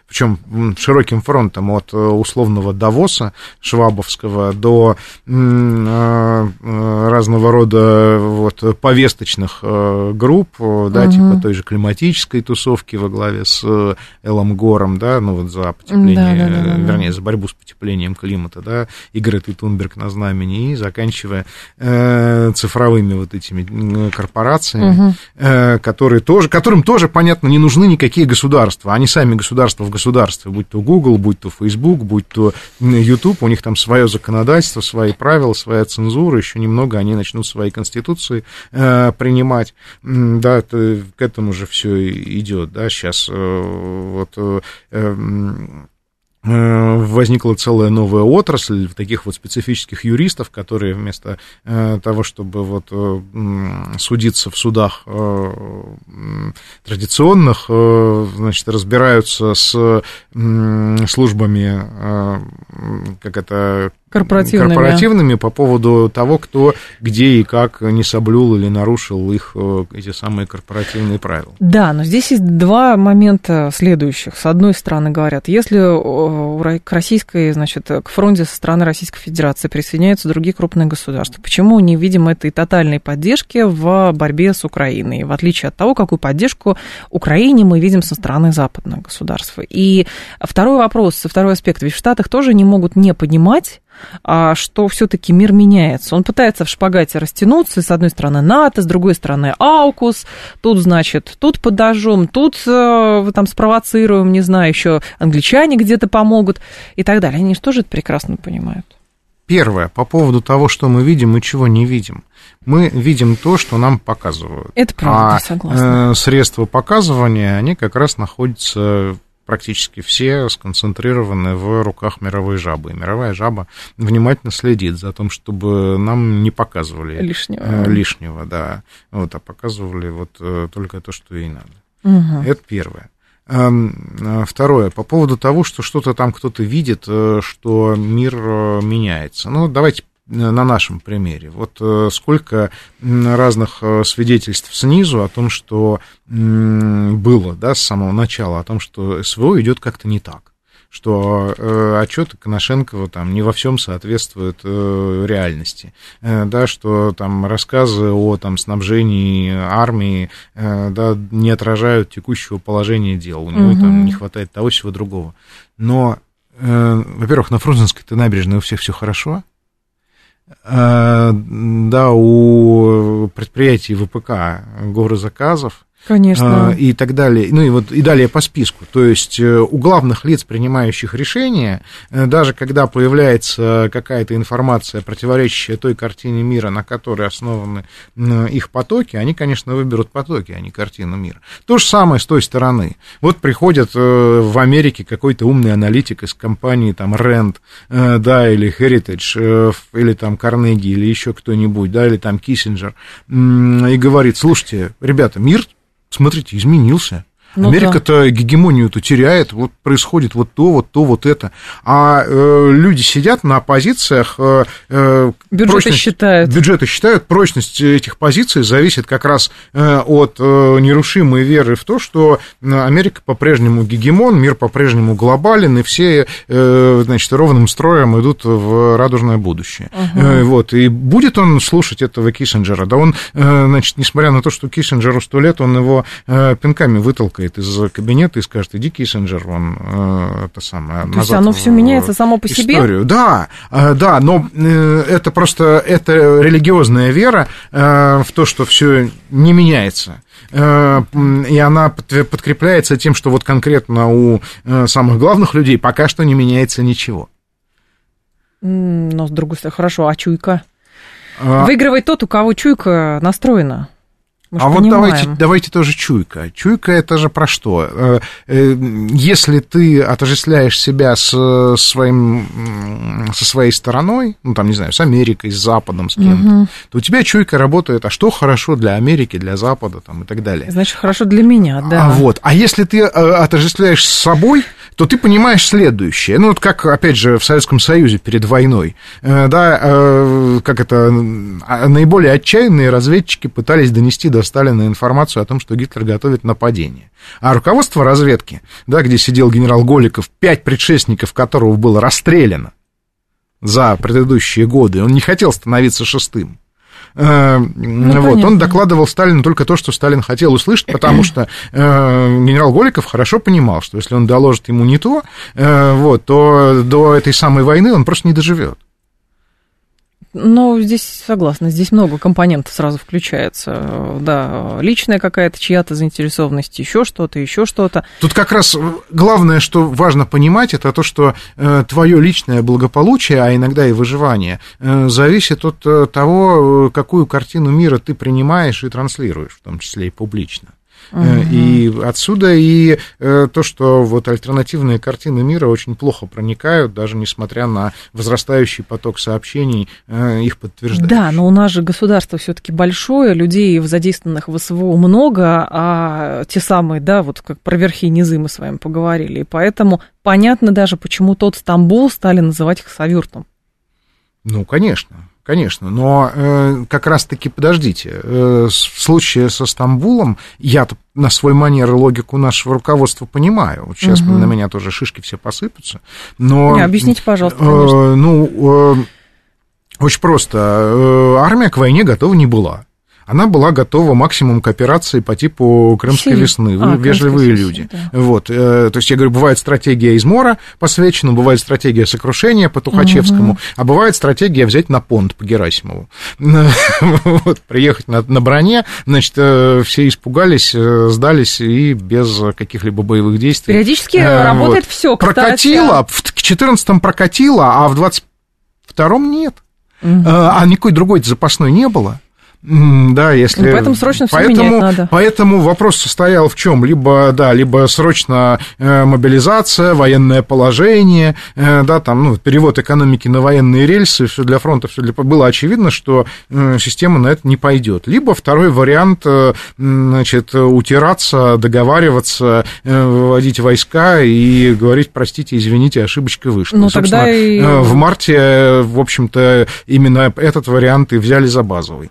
причем широким фронтом от условного Давоса Швабовского до разного рода вот, повесточных групп, да, угу. типа той же климатической тусовки во главе с Элом Гором, да, ну вот за потепление, да, да, да, да, вернее, за борьбу с потеплением климата, да, и Гретой Тунберг на знамени, и заканчивая э, цифровыми вот этими корпорациями, угу. э, которые тоже, которым тоже, понятно, не нужны никакие государства, они сами государства в государстве, будь то Google, будь то Facebook, будь то YouTube, у них там свое законодательство, свои правила, своя цензура, еще немного они начнут свои конституции э, принимать, да, это, к этому же все идет, да, сейчас э, вот Э, возникла целая новая отрасль таких вот специфических юристов, которые вместо э, того, чтобы вот э, судиться в судах традиционных, значит, разбираются с службами, как это, корпоративными. корпоративными по поводу того, кто где и как не соблюл или нарушил их э, эти самые корпоративные правила. Да, но здесь есть два момента следующих. С одной стороны, говорят, если к российской, значит, к фронте со стороны Российской Федерации присоединяются другие крупные государства, почему не видим этой тотальной поддержки в борьбе с Украиной, в отличие от того, какую поддержку Украине мы видим со стороны западных государств. И второй вопрос, второй аспект, ведь в Штатах тоже не могут не понимать, а, что все-таки мир меняется. Он пытается в шпагате растянуться, с одной стороны НАТО, с другой стороны Аукус, тут, значит, тут подожжем, тут э, там спровоцируем, не знаю, еще англичане где-то помогут и так далее. Они же тоже это прекрасно понимают. Первое, по поводу того, что мы видим и чего не видим. Мы видим то, что нам показывают. Это правда, а, согласна. Э, средства показывания, они как раз находятся практически все сконцентрированы в руках мировой жабы. И мировая жаба внимательно следит за тем, чтобы нам не показывали лишнего, э, лишнего да, вот, а показывали вот э, только то, что ей надо. Угу. Это первое. Эм, э, второе, по поводу того, что что-то там кто-то видит, что мир меняется. Ну, давайте на нашем примере. Вот э, сколько разных э, свидетельств снизу о том, что было да, с самого начала, о том, что СВО идет как-то не так что э, отчеты Коношенкова там не во всем соответствуют э, реальности, э, да, что там рассказы о там снабжении армии, э, да, не отражают текущего положения дел, у него угу. там не хватает того всего другого. Но, э, во-первых, на Фрунзенской-то набережной у всех все хорошо, Э, да, у предприятий ВПК горы заказов, Конечно. А, и так далее. Ну и вот и далее по списку. То есть э, у главных лиц, принимающих решения, э, даже когда появляется какая-то информация, противоречащая той картине мира, на которой основаны их потоки, они, конечно, выберут потоки, а не картину мира. То же самое с той стороны. Вот приходит э, в Америке какой-то умный аналитик из компании там Rand, да, или Heritage, или там Carnegie, или еще кто-нибудь, да, или там Киссинджер, и говорит, слушайте, ребята, мир смотрите, изменился. Ну, Америка-то да. гегемонию-то теряет, вот происходит вот то, вот то, вот это. А э, люди сидят на позициях... Э, э бюджеты считают. Бюджеты считают, прочность этих позиций зависит как раз э, от э, нерушимой веры в то, что Америка по-прежнему гегемон, мир по-прежнему глобален, и все, э, значит, ровным строем идут в радужное будущее. Угу. Э, вот, и будет он слушать этого Киссинджера? Да он, э, значит, несмотря на то, что Киссинджеру сто лет, он его э, пинками вытолкает из кабинета и скажет, иди, Киссинджер, он э, это самое. То есть оно все меняется само по историю. себе? Да, э, да, но э, это просто, это религиозная вера в то, что все не меняется. И она подкрепляется тем, что вот конкретно у самых главных людей пока что не меняется ничего. Но с другой стороны, хорошо, а чуйка? А... Выигрывает тот, у кого чуйка настроена. Мы а вот давайте, давайте тоже чуйка. Чуйка это же про что? Э, э, если ты отождествляешь себя с своим, со своей стороной, ну там, не знаю, с Америкой, с Западом, с кем-то, угу. то у тебя чуйка работает, а что хорошо для Америки, для Запада там, и так далее. Значит, хорошо для меня, да. А, вот. а если ты э, отождествляешь с собой, то ты понимаешь следующее. Ну, вот как, опять же, в Советском Союзе перед войной, э, да, э, как это, а, наиболее отчаянные разведчики пытались донести до Сталина информацию о том, что Гитлер готовит нападение. А руководство разведки, да, где сидел генерал Голиков, пять предшественников которого было расстреляно, за предыдущие годы. Он не хотел становиться шестым. Э, ну, вот, он докладывал Сталину только то, что Сталин хотел услышать, потому что э, генерал Голиков хорошо понимал, что если он доложит ему не то, э, вот, то до этой самой войны он просто не доживет. Ну, здесь согласна, здесь много компонентов сразу включается. Да, личная какая-то чья-то заинтересованность, еще что-то, еще что-то. Тут как раз главное, что важно понимать, это то, что э, твое личное благополучие, а иногда и выживание, э, зависит от э, того, какую картину мира ты принимаешь и транслируешь, в том числе и публично. Угу. И отсюда и э, то, что вот альтернативные картины мира очень плохо проникают, даже несмотря на возрастающий поток сообщений, э, их подтверждают. Да, но у нас же государство все-таки большое, людей задействованных в СВО много, а те самые, да, вот как про верхи и низы мы с вами поговорили, и поэтому понятно даже, почему тот Стамбул стали называть хасавюртом. Ну, конечно. Конечно, но э, как раз-таки, подождите, э, в случае со Стамбулом, я на свой манер логику нашего руководства понимаю. Сейчас угу. на меня тоже шишки все посыпятся. Но, Не, объясните, пожалуйста. Э, ну, э, очень просто. Э, армия к войне готова не была она была готова максимум к операции по типу Крымской Сирии. весны. Вы а, вежливые люди. Да. Вот, э, то есть, я говорю, бывает стратегия из мора посвящена, бывает стратегия сокрушения по Тухачевскому, угу. а бывает стратегия взять на понт по Герасимову. вот, приехать на, на броне, значит, э, все испугались, э, сдались и без каких-либо боевых действий. Периодически работает вот. все, Прокатило, в 14-м прокатило, а в 22-м нет. Угу. А никакой другой запасной не было. Да, если... Ну, поэтому срочно все поэтому, менять надо. Поэтому вопрос состоял в чем? Либо, да, либо срочно э, мобилизация, военное положение, э, да, там, ну, перевод экономики на военные рельсы, все для фронта, все для... Было очевидно, что э, система на это не пойдет. Либо второй вариант, значит, утираться, договариваться, выводить войска и говорить, простите, извините, ошибочка вышла. Ну, тогда и... В марте, в общем-то, именно этот вариант и взяли за базовый.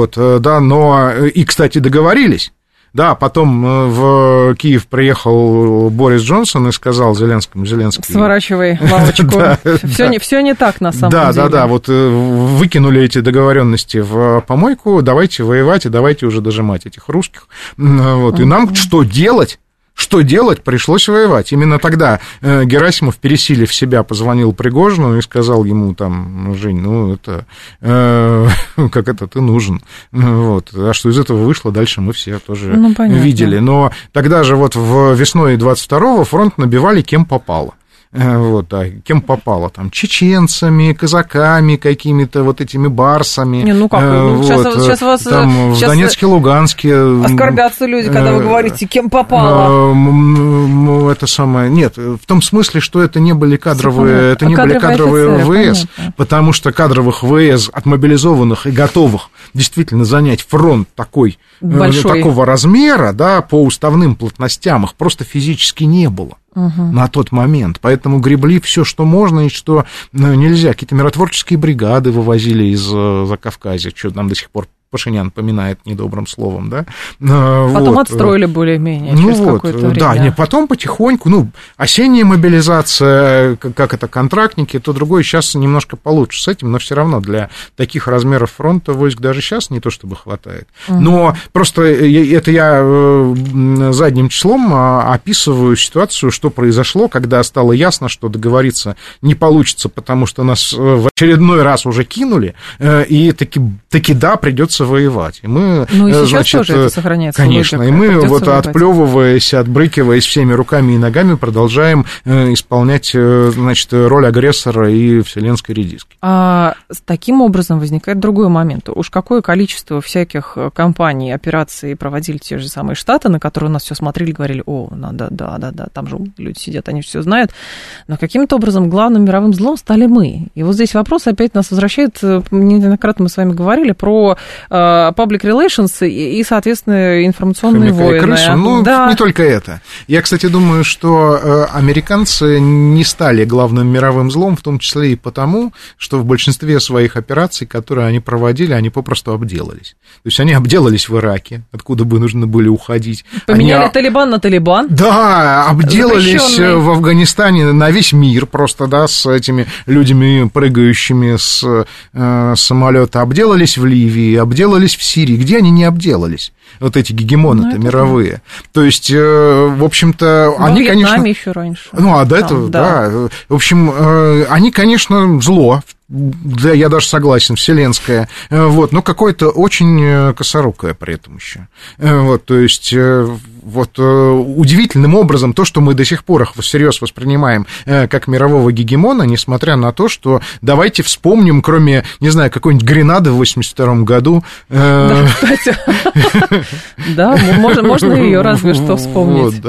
Вот, э, да, но э, и, кстати, договорились. Да, потом э, в Киев приехал Борис Джонсон и сказал Зеленскому, Зеленский... Сворачивай лавочку. Все не, все не так, на самом деле. Да, да, да, вот выкинули эти договоренности в помойку, давайте воевать и давайте уже дожимать этих русских. Вот, и нам что делать? Что делать? Пришлось воевать. Именно тогда э, Герасимов, пересилив себя, позвонил Пригожину и сказал ему там, Жень, ну это, э, как это, ты нужен. Вот. А что из этого вышло, дальше мы все тоже ну, видели. Но тогда же вот в весной 22-го фронт набивали кем попало. Э, вот, да, кем попало, там, чеченцами, казаками, какими-то вот этими барсами. Не, ну как, ну, вот, сейчас, сейчас вас... Там, сейчас в Донецке, Луганске... Оскорбятся люди, когда вы говорите, кем попало. Это самое... Нет, в том смысле, что это не были кадровые, это не были кадровые ВС, потому что кадровых ВС, отмобилизованных и готовых действительно занять фронт такой, Большой. такого размера, да, по уставным плотностям, их просто физически не было угу. на тот момент. Поэтому гребли все, что можно и что ну, нельзя. Какие-то миротворческие бригады вывозили из э, Закавказья, что нам до сих пор Пашинян поминает недобрым словом, да. А, потом вот. отстроили более-менее ну через вот, какое-то время. Да, не, потом потихоньку, ну, осенняя мобилизация, как, это, контрактники, то другое сейчас немножко получше с этим, но все равно для таких размеров фронта войск даже сейчас не то чтобы хватает. Угу. Но просто э, это я э, задним числом а, описываю ситуацию, что произошло, когда стало ясно, что договориться не получится, потому что нас э, в очередной раз уже кинули, и таки, таки да, придется придется воевать. И мы, ну и сейчас значит, тоже это сохраняется. Конечно, логика, и мы вот воевать. отплевываясь, отбрыкиваясь всеми руками и ногами, продолжаем э, исполнять, э, значит, роль агрессора и вселенской редиски. А таким образом возникает другой момент. Уж какое количество всяких э, компаний, операций проводили те же самые Штаты, на которые у нас все смотрели, говорили, о, да, да, да, да, там же люди сидят, они все знают. Но каким-то образом главным мировым злом стали мы. И вот здесь вопрос опять нас возвращает, неоднократно мы с вами говорили про public relations и, соответственно, информационные Хомяка войны. Крыша. Ну, да. не только это. Я, кстати, думаю, что американцы не стали главным мировым злом, в том числе и потому, что в большинстве своих операций, которые они проводили, они попросту обделались. То есть они обделались в Ираке, откуда бы нужно были уходить. Поменяли они... Талибан на Талибан. Да, обделались в Афганистане на весь мир просто, да, с этими людьми, прыгающими с э, самолета. Обделались в Ливии, обделались в Сирии. Где они не обделались? Вот эти гегемоны-то ну, мировые. Да. То есть, э, в общем-то, Но они, в конечно... еще раньше. Ну, а до этого, да. да. В общем, э, они, конечно, зло да, я даже согласен, вселенская, э, вот, но какое-то очень э, косорукое при этом еще. Э, вот, то есть, вот удивительным образом то, что мы до сих пор их всерьез воспринимаем как мирового гегемона, несмотря на то, что давайте вспомним, кроме, не знаю, какой-нибудь Гренады в 82 году. Да, кстати. Да, можно ее разве что вспомнить.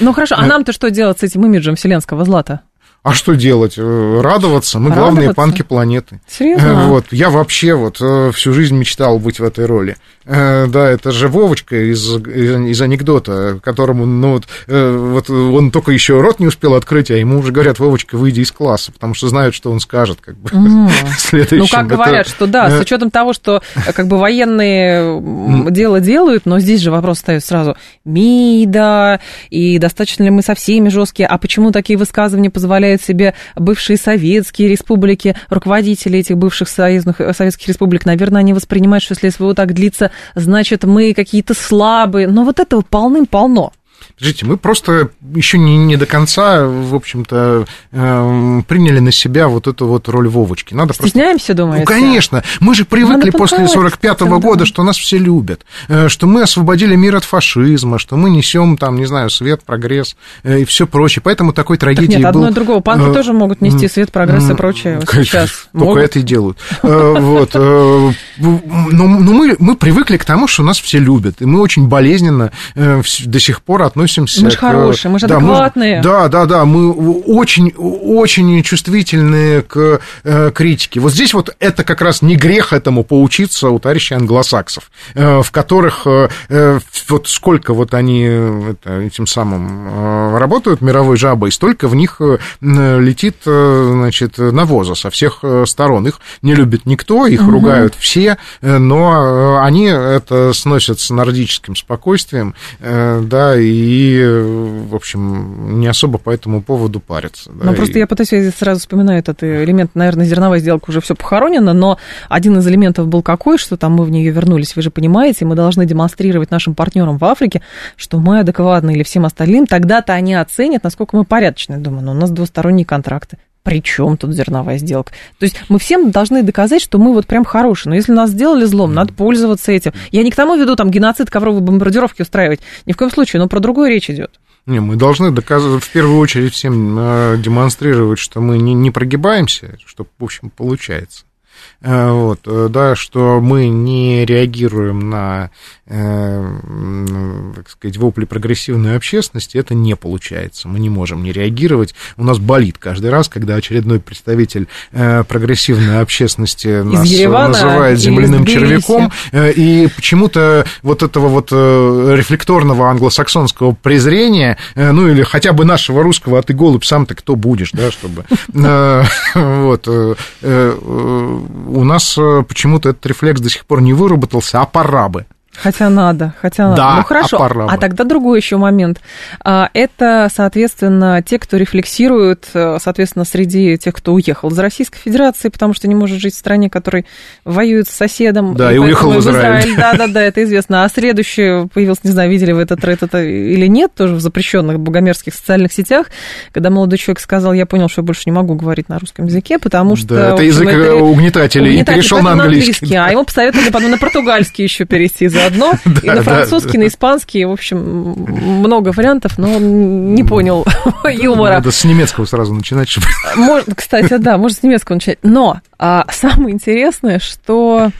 Ну хорошо, а нам-то что делать с этим имиджем вселенского злата? А что делать? Э, радоваться. Мы Радоваться? главные панки планеты. Серьезно? Э, вот. Я вообще вот э, всю жизнь мечтал быть в этой роли. Да, это же Вовочка из, из анекдота, которому, ну, вот, вот он только еще рот не успел открыть, а ему уже говорят, Вовочка, выйди из класса, потому что знают, что он скажет, как бы, mm. следующим. Ну, как говорят, что да, с учетом того, что как бы военные дело делают, но здесь же вопрос ставит сразу, МИДа, и достаточно ли мы со всеми жесткие, а почему такие высказывания позволяют представляют себе бывшие советские республики, руководители этих бывших союзных, советских республик, наверное, они воспринимают, что если СВО так длится, значит, мы какие-то слабые. Но вот этого полным-полно. Подождите, мы просто еще не, не до конца, в общем-то, э, приняли на себя вот эту вот роль Вовочки. Надо Стесняемся, просто... думаете? Ну, конечно. Мы же привыкли после 45-го года, да. что нас все любят, э, что мы освободили мир от фашизма, что мы несем там, не знаю, свет, прогресс э, и все прочее. Поэтому такой трагедии так нет, был... одно и другого. Панки э, тоже могут нести свет, прогресс и прочее сейчас. Только могут. это и делают. Э, вот. Э, но мы, мы привыкли к тому, что нас все любят, и мы очень болезненно до сих пор относимся. Мы же хорошие, мы же да, адекватные. Мы, да, да, да, мы очень, очень чувствительные к э, критике. Вот здесь вот это как раз не грех этому поучиться у товарищей англосаксов, э, в которых э, вот сколько вот они этим самым работают мировой жабой, столько в них летит, значит, навоза со всех сторон. Их не любит никто, их угу. ругают все, но они это сносят с нордическим спокойствием, да, и и, в общем, не особо по этому поводу парятся. Да, ну, просто и... я пытаюсь, я сразу вспоминаю этот элемент, наверное, зерновая сделка уже все похоронено, но один из элементов был какой, что там мы в нее вернулись, вы же понимаете, мы должны демонстрировать нашим партнерам в Африке, что мы адекватны или всем остальным, тогда-то они оценят, насколько мы порядочные. Думаю, ну, у нас двусторонние контракты при чем тут зерновая сделка? То есть мы всем должны доказать, что мы вот прям хорошие. Но если нас сделали злом, надо пользоваться этим. Я не к тому веду там геноцид, ковровые бомбардировки устраивать. Ни в коем случае, но про другое речь идет. Не, мы должны доказывать, в первую очередь всем э, демонстрировать, что мы не, не прогибаемся, что, в общем, получается. Э, вот, э, да, что мы не реагируем на, э, так сказать, вопли прогрессивной общественности, это не получается. Мы не можем не реагировать. У нас болит каждый раз, когда очередной представитель прогрессивной общественности нас Еревана, называет земляным червяком, и почему-то вот этого вот рефлекторного англосаксонского презрения, ну или хотя бы нашего русского, а ты голубь, сам-то кто будешь, да, чтобы... Вот у нас э, почему-то этот рефлекс до сих пор не выработался, а пора бы. Хотя надо, хотя надо. Да, ну хорошо. А, а тогда другой еще момент. А, это, соответственно, те, кто рефлексирует, э, соответственно, среди тех, кто уехал из Российской Федерации, потому что не может жить в стране, которой воюет с соседом. Да, и, и уехал в Израиль. Израиль. Да, да, да, это известно. А следующий появился, не знаю, видели вы этот тред это или нет, тоже в запрещенных богомерзких социальных сетях, когда молодой человек сказал, я понял, что я больше не могу говорить на русском языке, потому что... Да, это язык это... угнетателей, угнетатель, и перешел на английский. английский. А ему посоветовали потом на португальский еще перейти за заодно, и на французский, на испанский, в общем, много вариантов, но он не понял юмора. Надо с немецкого сразу начинать, чтобы... Можно, кстати, да, можно с немецкого начать. Но а, самое интересное, что...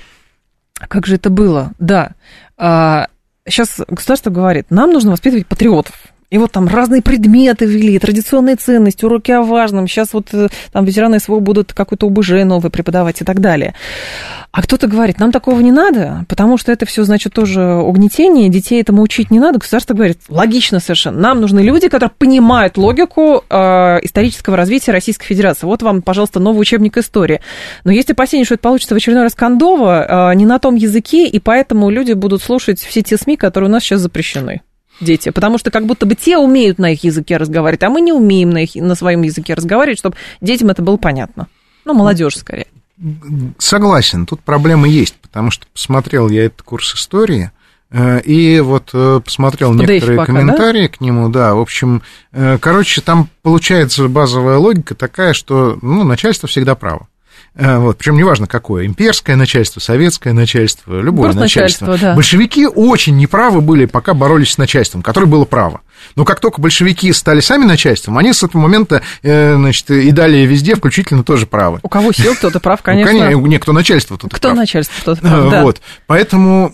Как же это было? Да. А, сейчас государство говорит, нам нужно воспитывать патриотов. И вот там разные предметы ввели, традиционные ценности, уроки о важном. Сейчас вот э, там ветераны СВО будут какой-то ОБЖ новый преподавать и так далее. А кто-то говорит, нам такого не надо, потому что это все, значит, тоже угнетение, детей этому учить не надо. Государство говорит, логично совершенно. Нам нужны люди, которые понимают логику э, исторического развития Российской Федерации. Вот вам, пожалуйста, новый учебник истории. Но есть опасение, что это получится в очередной раз Кондово, э, не на том языке, и поэтому люди будут слушать все те СМИ, которые у нас сейчас запрещены дети, потому что как будто бы те умеют на их языке разговаривать, а мы не умеем на, их, на своем языке разговаривать, чтобы детям это было понятно. Ну, молодежь скорее. Согласен, тут проблемы есть, потому что посмотрел я этот курс истории, э, и вот э, посмотрел PDF некоторые пока, комментарии да? к нему, да, в общем, э, короче, там получается базовая логика такая, что, ну, начальство всегда право. Вот, причем неважно какое, имперское начальство, советское начальство, любое начальство. начальство да. Большевики очень неправы были, пока боролись с начальством, которое было право. Но как только большевики стали сами начальством, они с этого момента, э, значит, и далее везде, включительно тоже правы. У кого сил, кто-то прав, конечно. Ну, конечно, не, кто начальство, тот Кто прав. начальство, тот прав, да. Вот, поэтому,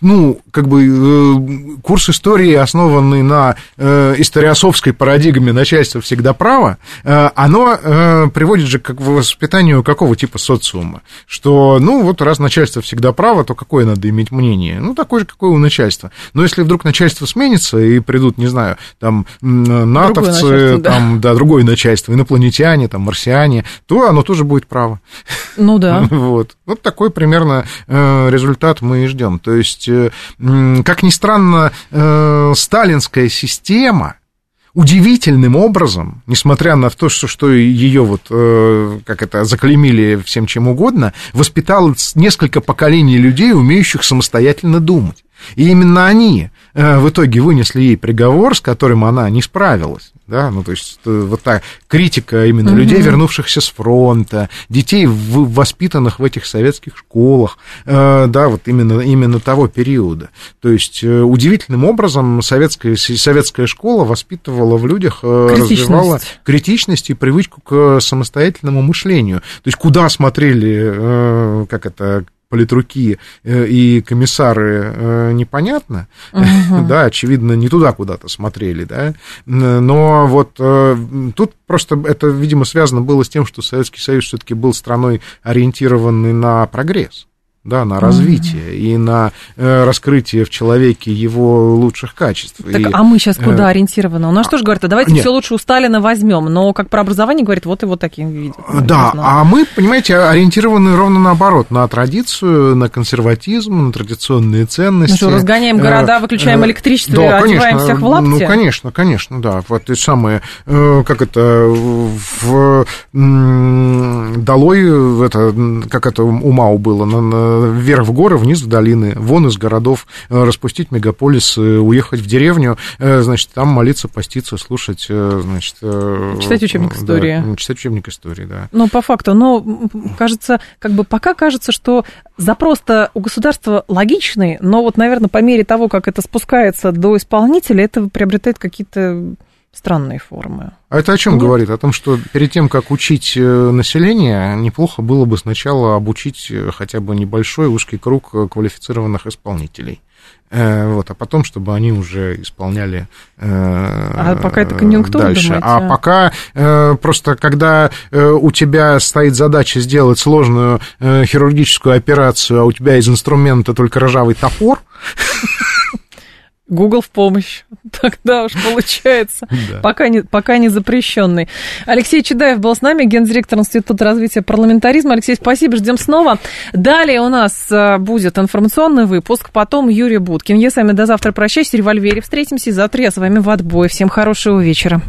ну, как бы э, курс истории, основанный на э, историосовской парадигме начальства всегда право, оно приводит же к воспитанию какого типа социума, что, ну, вот раз начальство всегда право, то какое надо иметь мнение? Ну, такое же, какое у начальства. Но если вдруг начальство сменится и придут, не знаю, там, натовцы, там, да. да, другое начальство, инопланетяне, там, марсиане, то оно тоже будет право. Ну да. Вот. Вот такой примерно э, результат мы и ждем. То есть, э, как ни странно, э, сталинская система, удивительным образом, несмотря на то, что, что ее вот, как это, заклеймили всем чем угодно, воспитала несколько поколений людей, умеющих самостоятельно думать. И именно они в итоге вынесли ей приговор, с которым она не справилась. Да, ну, то есть э, вот та критика именно угу. людей, вернувшихся с фронта, детей, воспитанных в этих советских школах, э, да, вот именно, именно того периода. То есть удивительным образом советская, советская школа воспитывала в людях, развивала критичность и привычку к самостоятельному мышлению. То есть куда смотрели, как это, политруки э, и комиссары э, непонятно, угу. да, очевидно, не туда куда-то смотрели, да, но вот э, тут просто это, видимо, связано было с тем, что Советский Союз все-таки был страной, ориентированной на прогресс да, на развитие mm-hmm. и на э, раскрытие в человеке его лучших качеств. Так, и, а мы сейчас куда э, ориентированы? У нас а, тоже говорят, а давайте все лучше у Сталина возьмем, но как про образование говорит, вот и вот таким видят. Да, а мы, понимаете, ориентированы ровно наоборот, на традицию, на консерватизм, на традиционные ценности. Ну что, разгоняем города, э, выключаем э, электричество да, и конечно, одеваем всех в лапти? Ну, конечно, конечно, да. Вот и самые, э, как это, в, долой, это, как это у Мау было, на вверх в горы, вниз в долины, вон из городов, э, распустить мегаполис, уехать в деревню, э, значит, там молиться, поститься, слушать, э, значит... Читать учебник истории. Да, читать учебник истории, да. Ну, по факту, но кажется, как бы пока кажется, что запрос-то у государства логичный, но вот, наверное, по мере того, как это спускается до исполнителя, это приобретает какие-то странные формы. А это о чем Нет? говорит? О том, что перед тем, как учить э, население, неплохо было бы сначала обучить э, хотя бы небольшой узкий круг э, квалифицированных исполнителей. Вот, а потом, чтобы они уже исполняли а пока это конъюнктура, дальше. Думаете? А пока просто, когда у тебя стоит задача сделать сложную хирургическую операцию, а у тебя из инструмента только ржавый топор, Google в помощь. Тогда уж получается. Пока, не, пока не запрещенный. Алексей Чедаев был с нами, гендиректор Института развития парламентаризма. Алексей, спасибо, ждем снова. Далее у нас э, будет информационный выпуск, потом Юрий Буткин. Я с вами до завтра прощаюсь. В револьвере встретимся. И завтра я с вами в отбой. Всем хорошего вечера.